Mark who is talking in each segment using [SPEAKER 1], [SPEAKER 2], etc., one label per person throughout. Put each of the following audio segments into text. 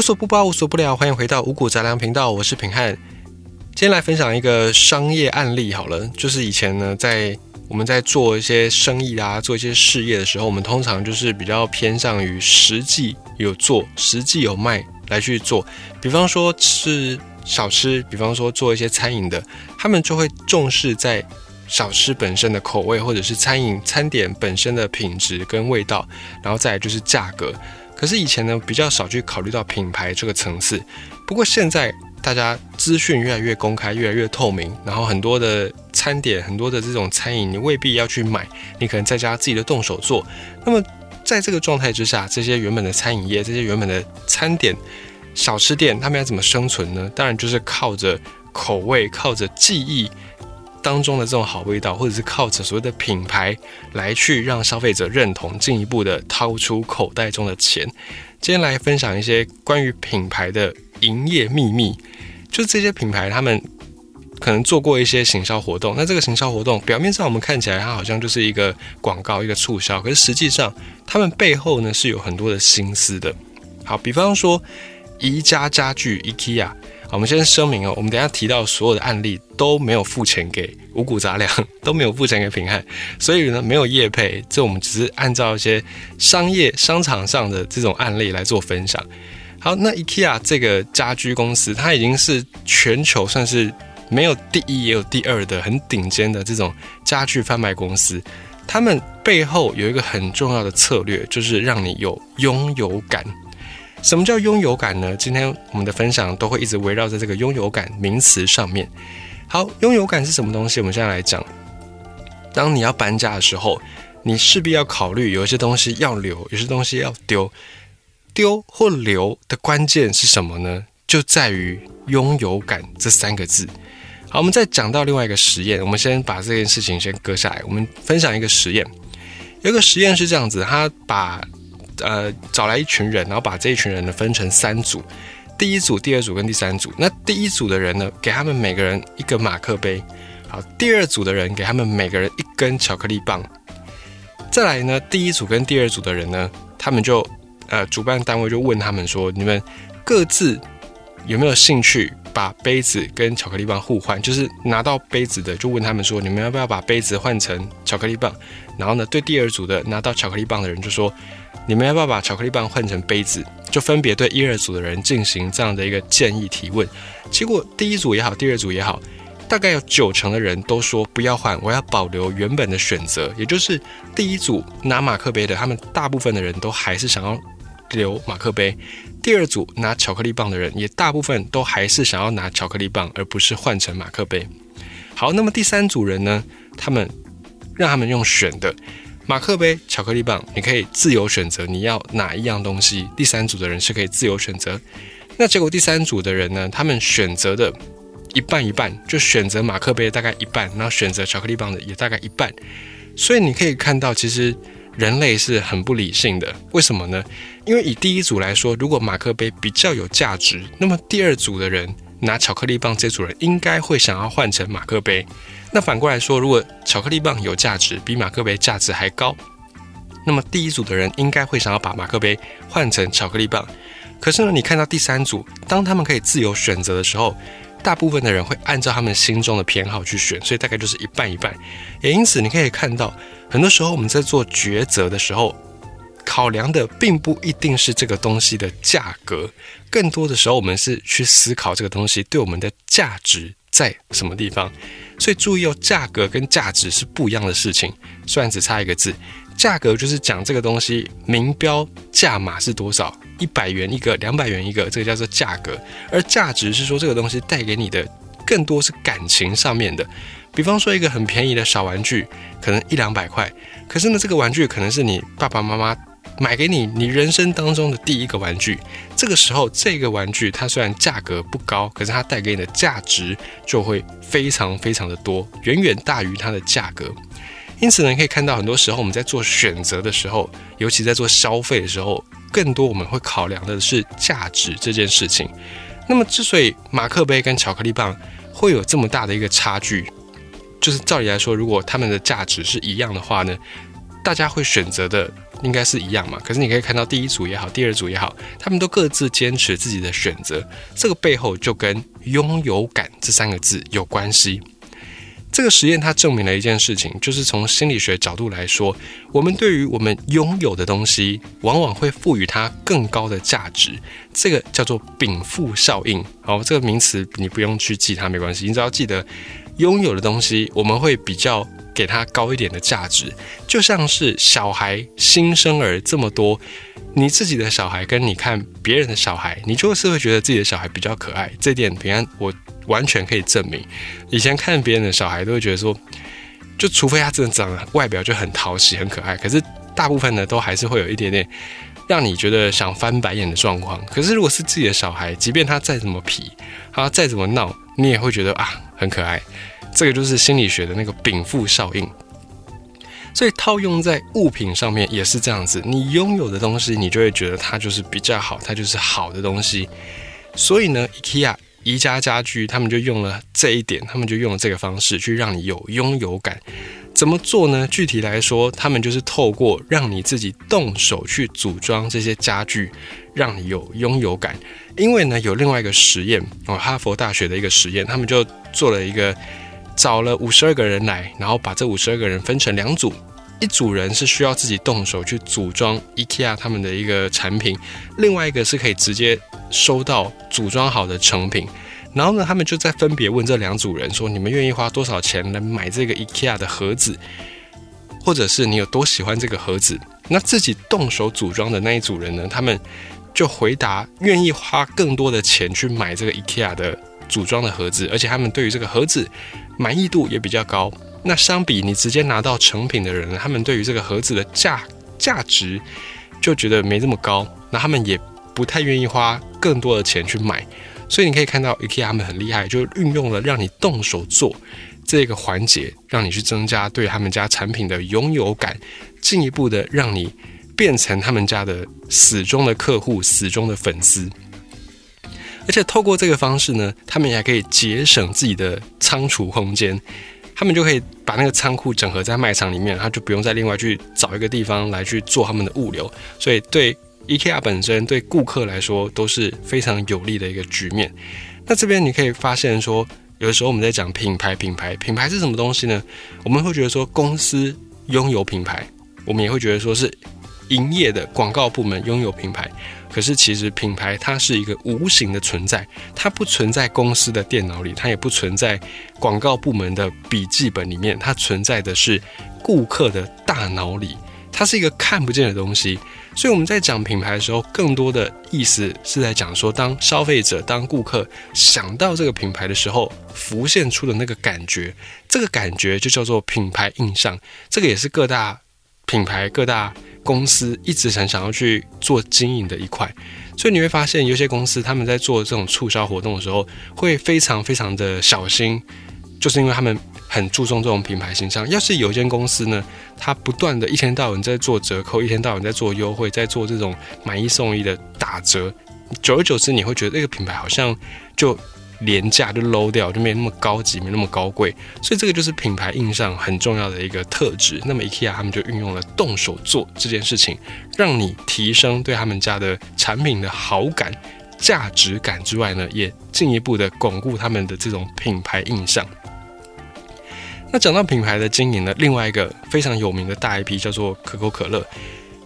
[SPEAKER 1] 无所不包，无所不聊，欢迎回到五谷杂粮频道，我是平汉。今天来分享一个商业案例好了，就是以前呢，在我们在做一些生意啊，做一些事业的时候，我们通常就是比较偏向于实际有做、实际有卖来去做。比方说吃小吃，比方说做一些餐饮的，他们就会重视在小吃本身的口味，或者是餐饮餐点本身的品质跟味道，然后再来就是价格。可是以前呢，比较少去考虑到品牌这个层次。不过现在大家资讯越来越公开，越来越透明，然后很多的餐点，很多的这种餐饮，你未必要去买，你可能在家自己的动手做。那么在这个状态之下，这些原本的餐饮业，这些原本的餐点、小吃店，他们要怎么生存呢？当然就是靠着口味，靠着记忆。当中的这种好味道，或者是靠着所谓的品牌来去让消费者认同，进一步的掏出口袋中的钱。今天来分享一些关于品牌的营业秘密，就这些品牌他们可能做过一些行销活动。那这个行销活动表面上我们看起来它好像就是一个广告、一个促销，可是实际上他们背后呢是有很多的心思的。好，比方说宜家家具 IKEA。我们先声明哦，我们等下提到所有的案例都没有付钱给五谷杂粮，都没有付钱给平汉，所以呢没有业配，这我们只是按照一些商业商场上的这种案例来做分享。好，那 IKEA 这个家居公司，它已经是全球算是没有第一也有第二的很顶尖的这种家具贩卖公司，他们背后有一个很重要的策略，就是让你有拥有感。什么叫拥有感呢？今天我们的分享都会一直围绕在这个拥有感名词上面。好，拥有感是什么东西？我们现在来讲。当你要搬家的时候，你势必要考虑有一些东西要留，有些东西要丢。丢或留的关键是什么呢？就在于拥有感这三个字。好，我们再讲到另外一个实验。我们先把这件事情先搁下来。我们分享一个实验。有一个实验是这样子，他把呃，找来一群人，然后把这一群人呢分成三组，第一组、第二组跟第三组。那第一组的人呢，给他们每个人一个马克杯。好，第二组的人给他们每个人一根巧克力棒。再来呢，第一组跟第二组的人呢，他们就呃，主办单位就问他们说，你们各自有没有兴趣把杯子跟巧克力棒互换？就是拿到杯子的就问他们说，你们要不要把杯子换成巧克力棒？然后呢，对第二组的拿到巧克力棒的人就说。你们要不要把巧克力棒换成杯子？就分别对一二组的人进行这样的一个建议提问。结果第一组也好，第二组也好，大概有九成的人都说不要换，我要保留原本的选择。也就是第一组拿马克杯的，他们大部分的人都还是想要留马克杯；第二组拿巧克力棒的人，也大部分都还是想要拿巧克力棒，而不是换成马克杯。好，那么第三组人呢？他们让他们用选的。马克杯、巧克力棒，你可以自由选择你要哪一样东西。第三组的人是可以自由选择。那结果第三组的人呢？他们选择的一半一半，就选择马克杯大概一半，然后选择巧克力棒的也大概一半。所以你可以看到，其实人类是很不理性的。为什么呢？因为以第一组来说，如果马克杯比较有价值，那么第二组的人拿巧克力棒，这组人应该会想要换成马克杯。那反过来说，如果巧克力棒有价值，比马克杯价值还高，那么第一组的人应该会想要把马克杯换成巧克力棒。可是呢，你看到第三组，当他们可以自由选择的时候，大部分的人会按照他们心中的偏好去选，所以大概就是一半一半。也因此，你可以看到，很多时候我们在做抉择的时候，考量的并不一定是这个东西的价格，更多的时候我们是去思考这个东西对我们的价值在什么地方。所以注意哦，价格跟价值是不一样的事情。虽然只差一个字，价格就是讲这个东西明标价码是多少，一百元一个，两百元一个，这个叫做价格。而价值是说这个东西带给你的更多是感情上面的。比方说一个很便宜的小玩具，可能一两百块，可是呢，这个玩具可能是你爸爸妈妈。买给你，你人生当中的第一个玩具。这个时候，这个玩具它虽然价格不高，可是它带给你的价值就会非常非常的多，远远大于它的价格。因此呢，可以看到很多时候我们在做选择的时候，尤其在做消费的时候，更多我们会考量的是价值这件事情。那么，之所以马克杯跟巧克力棒会有这么大的一个差距，就是照理来说，如果它们的价值是一样的话呢，大家会选择的。应该是一样嘛。可是你可以看到第一组也好，第二组也好，他们都各自坚持自己的选择，这个背后就跟拥有感这三个字有关系。这个实验它证明了一件事情，就是从心理学角度来说，我们对于我们拥有的东西，往往会赋予它更高的价值。这个叫做禀赋效应。好，这个名词你不用去记它，没关系，你只要记得拥有的东西，我们会比较给它高一点的价值。就像是小孩新生儿这么多，你自己的小孩跟你看别人的小孩，你就是会觉得自己的小孩比较可爱。这点平安我。完全可以证明，以前看别人的小孩都会觉得说，就除非他真的长得外表就很讨喜、很可爱，可是大部分呢都还是会有一点点让你觉得想翻白眼的状况。可是如果是自己的小孩，即便他再怎么皮，他再怎么闹，你也会觉得啊很可爱。这个就是心理学的那个禀赋效应。所以套用在物品上面也是这样子，你拥有的东西，你就会觉得它就是比较好，它就是好的东西。所以呢，IKEA。宜家家居，他们就用了这一点，他们就用了这个方式去让你有拥有感。怎么做呢？具体来说，他们就是透过让你自己动手去组装这些家具，让你有拥有感。因为呢，有另外一个实验哦，哈佛大学的一个实验，他们就做了一个，找了五十二个人来，然后把这五十二个人分成两组。一组人是需要自己动手去组装 IKEA 他们的一个产品，另外一个是可以直接收到组装好的成品。然后呢，他们就在分别问这两组人说：“你们愿意花多少钱来买这个 IKEA 的盒子？或者是你有多喜欢这个盒子？”那自己动手组装的那一组人呢，他们就回答愿意花更多的钱去买这个 IKEA 的组装的盒子，而且他们对于这个盒子满意度也比较高。那相比你直接拿到成品的人，他们对于这个盒子的价价值就觉得没这么高，那他们也不太愿意花更多的钱去买。所以你可以看到，E.K. 他们很厉害，就运用了让你动手做这个环节，让你去增加对他们家产品的拥有感，进一步的让你变成他们家的死忠的客户、死忠的粉丝。而且透过这个方式呢，他们也还可以节省自己的仓储空间。他们就可以把那个仓库整合在卖场里面，他就不用再另外去找一个地方来去做他们的物流，所以对 IKEA 本身对顾客来说都是非常有利的一个局面。那这边你可以发现说，有的时候我们在讲品牌，品牌，品牌是什么东西呢？我们会觉得说公司拥有品牌，我们也会觉得说是营业的广告部门拥有品牌。可是，其实品牌它是一个无形的存在，它不存在公司的电脑里，它也不存在广告部门的笔记本里面，它存在的是顾客的大脑里，它是一个看不见的东西。所以我们在讲品牌的时候，更多的意思是在讲说，当消费者、当顾客想到这个品牌的时候，浮现出的那个感觉，这个感觉就叫做品牌印象。这个也是各大品牌、各大。公司一直很想要去做经营的一块，所以你会发现有些公司他们在做这种促销活动的时候，会非常非常的小心，就是因为他们很注重这种品牌形象。要是有一间公司呢，它不断的一天到晚在做折扣，一天到晚在做优惠，在做这种买一送一的打折，久而久之，你会觉得这个品牌好像就。廉价就 low 掉，就没那么高级，没那么高贵，所以这个就是品牌印象很重要的一个特质。那么 IKEA 他们就运用了动手做这件事情，让你提升对他们家的产品的好感、价值感之外呢，也进一步的巩固他们的这种品牌印象。那讲到品牌的经营呢，另外一个非常有名的大 IP 叫做可口可乐。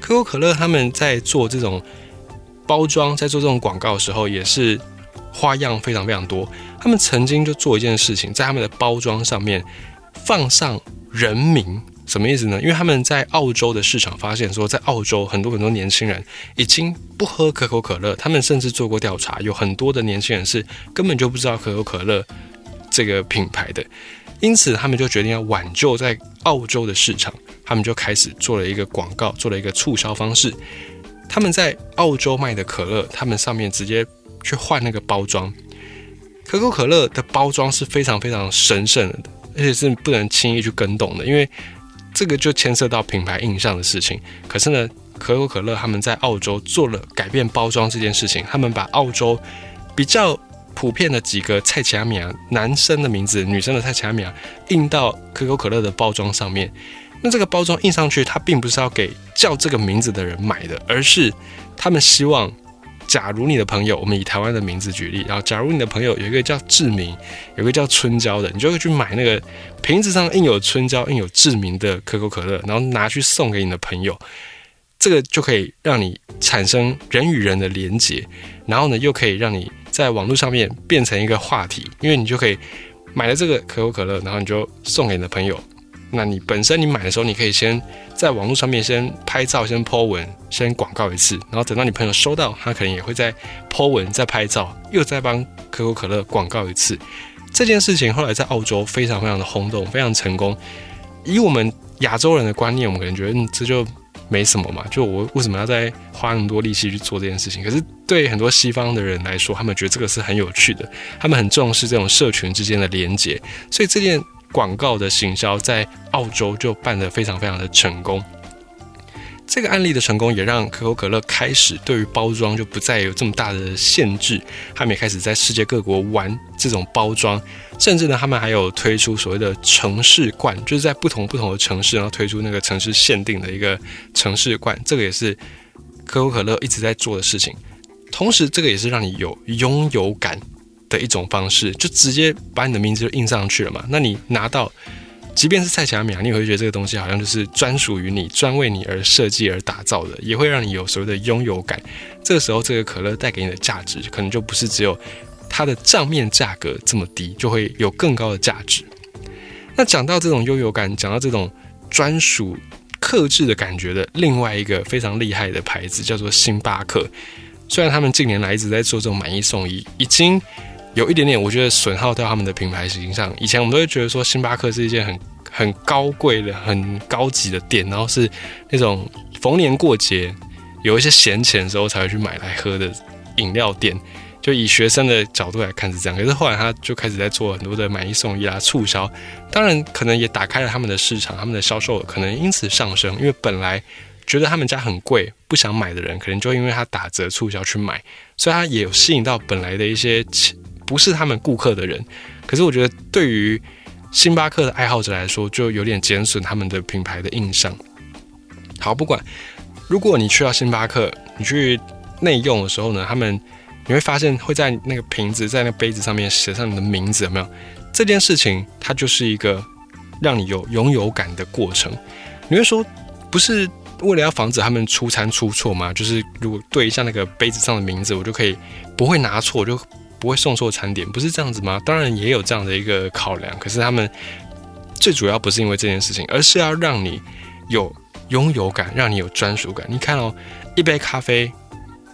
[SPEAKER 1] 可口可乐他们在做这种包装，在做这种广告的时候，也是。花样非常非常多。他们曾经就做一件事情，在他们的包装上面放上人名，什么意思呢？因为他们在澳洲的市场发现说，在澳洲很多很多年轻人已经不喝可口可乐。他们甚至做过调查，有很多的年轻人是根本就不知道可口可乐这个品牌的。因此，他们就决定要挽救在澳洲的市场，他们就开始做了一个广告，做了一个促销方式。他们在澳洲卖的可乐，他们上面直接。去换那个包装，可口可乐的包装是非常非常神圣的，而且是不能轻易去跟动的，因为这个就牵涉到品牌印象的事情。可是呢，可口可乐他们在澳洲做了改变包装这件事情，他们把澳洲比较普遍的几个蔡奇亚米亚男生的名字、女生的蔡奇亚米亚印到可口可乐的包装上面，那这个包装印上去，它并不是要给叫这个名字的人买的，而是他们希望，假如你的朋友，我们以台湾的名字举例，然后假如你的朋友有一个叫志明，有一个叫春娇的，你就会去买那个瓶子上印有春娇、印有志明的可口可乐，然后拿去送给你的朋友。这个就可以让你产生人与人的连结，然后呢，又可以让你在网络上面变成一个话题，因为你就可以买了这个可口可乐，然后你就送给你的朋友。那你本身你买的时候，你可以先在网络上面先拍照、先 po 文、先广告一次，然后等到你朋友收到，他可能也会在 po 文、再拍照，又再帮可口可乐广告一次。这件事情后来在澳洲非常非常的轰动，非常成功。以我们亚洲人的观念，我们可能觉得嗯，这就。没什么嘛，就我为什么要再花那么多力气去做这件事情？可是对很多西方的人来说，他们觉得这个是很有趣的，他们很重视这种社群之间的连接，所以这件广告的行销在澳洲就办得非常非常的成功。这个案例的成功，也让可口可乐开始对于包装就不再有这么大的限制，他们也开始在世界各国玩这种包装，甚至呢，他们还有推出所谓的城市罐，就是在不同不同的城市，然后推出那个城市限定的一个城市罐，这个也是可口可乐一直在做的事情。同时，这个也是让你有拥有感的一种方式，就直接把你的名字就印上去了嘛。那你拿到。即便是蔡奇亚米啊，你也会觉得这个东西好像就是专属于你、专为你而设计而打造的，也会让你有所谓的拥有感。这个时候，这个可乐带给你的价值，可能就不是只有它的账面价格这么低，就会有更高的价值。那讲到这种拥有感，讲到这种专属、克制的感觉的，另外一个非常厉害的牌子叫做星巴克。虽然他们近年来一直在做这种买一送一，已经。有一点点，我觉得损耗掉他们的品牌形象。以前我们都会觉得说，星巴克是一件很很高贵的、很高级的店，然后是那种逢年过节有一些闲钱的时候才会去买来喝的饮料店。就以学生的角度来看是这样，可是后来他就开始在做很多的买一送一啦、促销，当然可能也打开了他们的市场，他们的销售可能因此上升，因为本来觉得他们家很贵不想买的人，可能就因为他打折促销去买，所以他也有吸引到本来的一些。不是他们顾客的人，可是我觉得对于星巴克的爱好者来说，就有点减损他们的品牌的印象。好，不管如果你去到星巴克，你去内用的时候呢，他们你会发现会在那个瓶子、在那杯子上面写上你的名字，有没有？这件事情它就是一个让你有拥有感的过程。你会说，不是为了要防止他们出餐出错吗？就是如果对一下那个杯子上的名字，我就可以不会拿错就。不会送错餐点，不是这样子吗？当然也有这样的一个考量，可是他们最主要不是因为这件事情，而是要让你有拥有感，让你有专属感。你看哦，一杯咖啡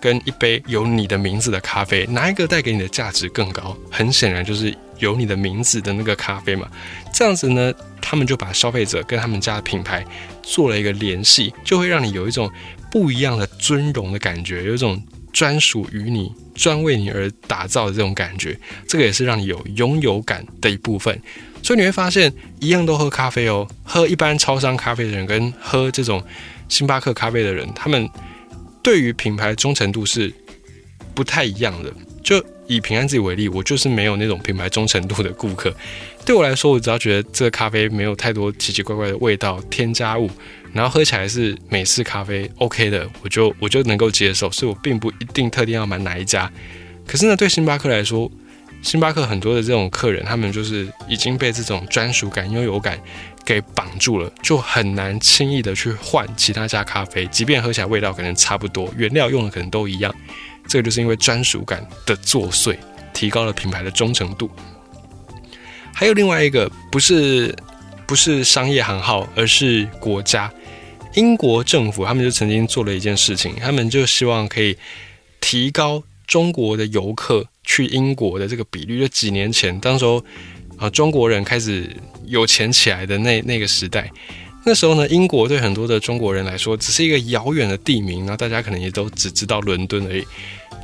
[SPEAKER 1] 跟一杯有你的名字的咖啡，哪一个带给你的价值更高？很显然就是有你的名字的那个咖啡嘛。这样子呢，他们就把消费者跟他们家的品牌做了一个联系，就会让你有一种不一样的尊荣的感觉，有一种。专属于你、专为你而打造的这种感觉，这个也是让你有拥有感的一部分。所以你会发现，一样都喝咖啡哦，喝一般超商咖啡的人跟喝这种星巴克咖啡的人，他们对于品牌忠诚度是不太一样的。就以平安自己为例，我就是没有那种品牌忠诚度的顾客。对我来说，我只要觉得这个咖啡没有太多奇奇怪怪的味道、添加物。然后喝起来是美式咖啡，OK 的，我就我就能够接受，所以我并不一定特定要买哪一家。可是呢，对星巴克来说，星巴克很多的这种客人，他们就是已经被这种专属感、拥有感给绑住了，就很难轻易的去换其他家咖啡，即便喝起来味道可能差不多，原料用的可能都一样。这个就是因为专属感的作祟，提高了品牌的忠诚度。还有另外一个，不是不是商业行号，而是国家。英国政府他们就曾经做了一件事情，他们就希望可以提高中国的游客去英国的这个比率。就几年前，当时候啊，中国人开始有钱起来的那那个时代，那时候呢，英国对很多的中国人来说只是一个遥远的地名，然后大家可能也都只知道伦敦而已。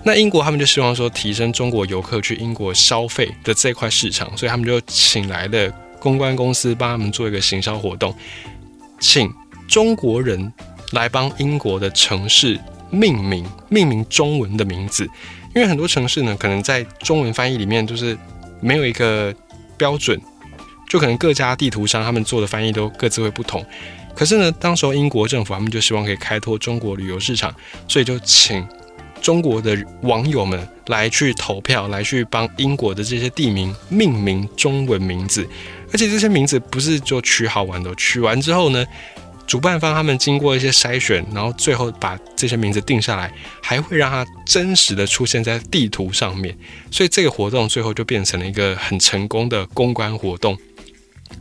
[SPEAKER 1] 那英国他们就希望说提升中国游客去英国消费的这块市场，所以他们就请来了公关公司帮他们做一个行销活动，请。中国人来帮英国的城市命名，命名中文的名字，因为很多城市呢，可能在中文翻译里面就是没有一个标准，就可能各家地图商他们做的翻译都各自会不同。可是呢，当时候英国政府他们就希望可以开拓中国旅游市场，所以就请中国的网友们来去投票，来去帮英国的这些地名命名中文名字。而且这些名字不是就取好玩的，取完之后呢，主办方他们经过一些筛选，然后最后把这些名字定下来，还会让它真实的出现在地图上面。所以这个活动最后就变成了一个很成功的公关活动。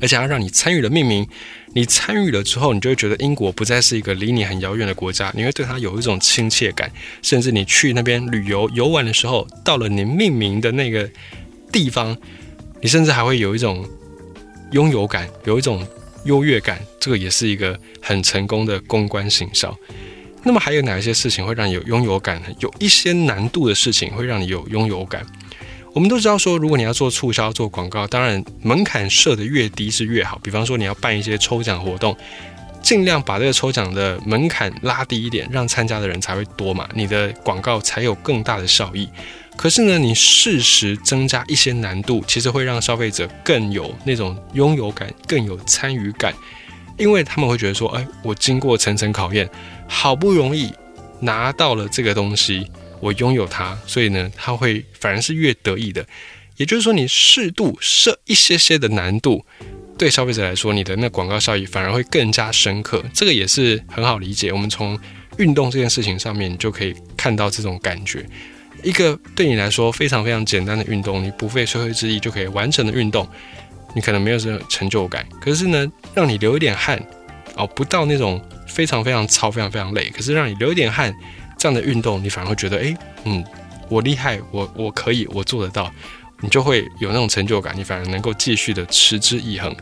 [SPEAKER 1] 而且它让你参与了命名，你参与了之后，你就会觉得英国不再是一个离你很遥远的国家，你会对它有一种亲切感。甚至你去那边旅游游玩的时候，到了你命名的那个地方，你甚至还会有一种拥有感，有一种优越感。这个也是一个很成功的公关行销。那么还有哪一些事情会让你有拥有感呢？有一些难度的事情会让你有拥有感。我们都知道说，如果你要做促销、做广告，当然门槛设的越低是越好。比方说，你要办一些抽奖活动，尽量把这个抽奖的门槛拉低一点，让参加的人才会多嘛，你的广告才有更大的效益。可是呢，你适时增加一些难度，其实会让消费者更有那种拥有感、更有参与感，因为他们会觉得说，哎，我经过层层考验，好不容易拿到了这个东西。我拥有它，所以呢，它会反而是越得意的。也就是说，你适度设一些些的难度，对消费者来说，你的那广告效益反而会更加深刻。这个也是很好理解。我们从运动这件事情上面就可以看到这种感觉。一个对你来说非常非常简单的运动，你不费吹灰之力就可以完成的运动，你可能没有这种成就感。可是呢，让你流一点汗，哦，不到那种非常非常操、非常非常累，可是让你流一点汗。这样的运动，你反而会觉得，哎，嗯，我厉害，我我可以，我做得到，你就会有那种成就感，你反而能够继续的持之以恒。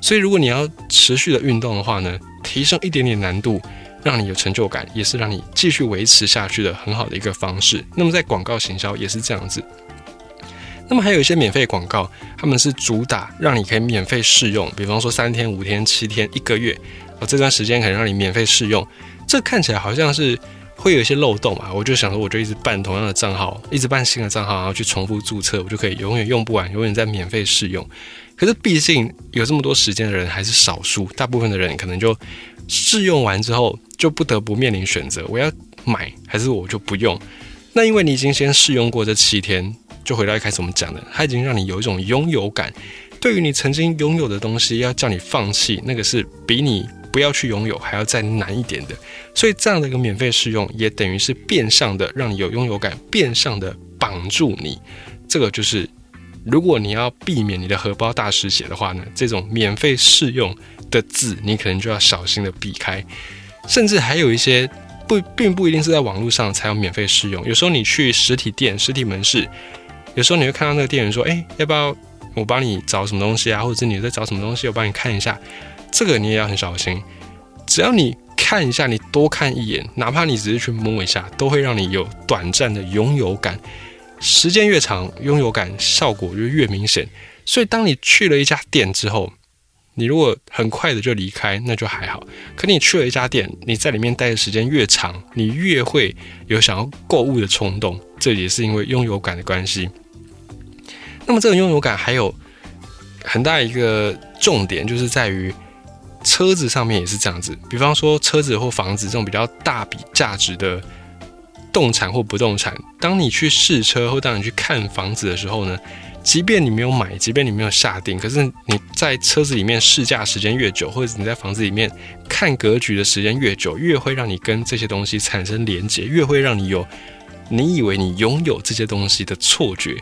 [SPEAKER 1] 所以，如果你要持续的运动的话呢，提升一点点难度，让你有成就感，也是让你继续维持下去的很好的一个方式。那么，在广告行销也是这样子。那么，还有一些免费广告，他们是主打让你可以免费试用，比方说三天、五天、七天、一个月，哦，这段时间可能让你免费试用。这看起来好像是。会有一些漏洞嘛？我就想说，我就一直办同样的账号，一直办新的账号，然后去重复注册，我就可以永远用不完，永远在免费试用。可是毕竟有这么多时间的人还是少数，大部分的人可能就试用完之后就不得不面临选择：我要买还是我就不用？那因为你已经先试用过这七天，就回到一开始我们讲的，它已经让你有一种拥有感。对于你曾经拥有的东西，要叫你放弃，那个是比你。不要去拥有，还要再难一点的，所以这样的一个免费试用，也等于是变相的让你有拥有感，变相的绑住你。这个就是，如果你要避免你的荷包大失血的话呢，这种免费试用的字，你可能就要小心的避开。甚至还有一些不，并不一定是在网络上才有免费试用，有时候你去实体店、实体门市，有时候你会看到那个店员说：“哎，要不要我帮你找什么东西啊？或者你在找什么东西，我帮你看一下。”这个你也要很小心，只要你看一下，你多看一眼，哪怕你只是去摸一下，都会让你有短暂的拥有感。时间越长，拥有感效果就越明显。所以，当你去了一家店之后，你如果很快的就离开，那就还好。可你去了一家店，你在里面待的时间越长，你越会有想要购物的冲动。这也是因为拥有感的关系。那么，这个拥有感还有很大一个重点，就是在于。车子上面也是这样子，比方说车子或房子这种比较大笔价值的动产或不动产，当你去试车或当你去看房子的时候呢，即便你没有买，即便你没有下定，可是你在车子里面试驾时间越久，或者你在房子里面看格局的时间越久，越会让你跟这些东西产生连结，越会让你有你以为你拥有这些东西的错觉。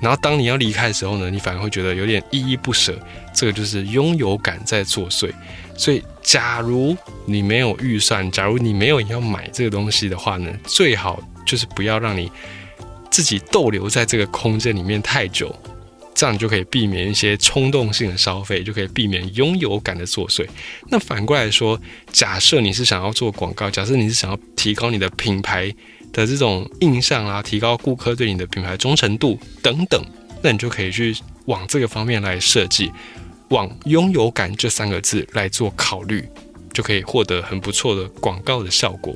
[SPEAKER 1] 然后当你要离开的时候呢，你反而会觉得有点依依不舍，这个就是拥有感在作祟。所以，假如你没有预算，假如你没有要买这个东西的话呢，最好就是不要让你自己逗留在这个空间里面太久，这样你就可以避免一些冲动性的消费，就可以避免拥有感的作祟。那反过来说，假设你是想要做广告，假设你是想要提高你的品牌。的这种印象啊，提高顾客对你的品牌忠诚度等等，那你就可以去往这个方面来设计，往拥有感这三个字来做考虑，就可以获得很不错的广告的效果。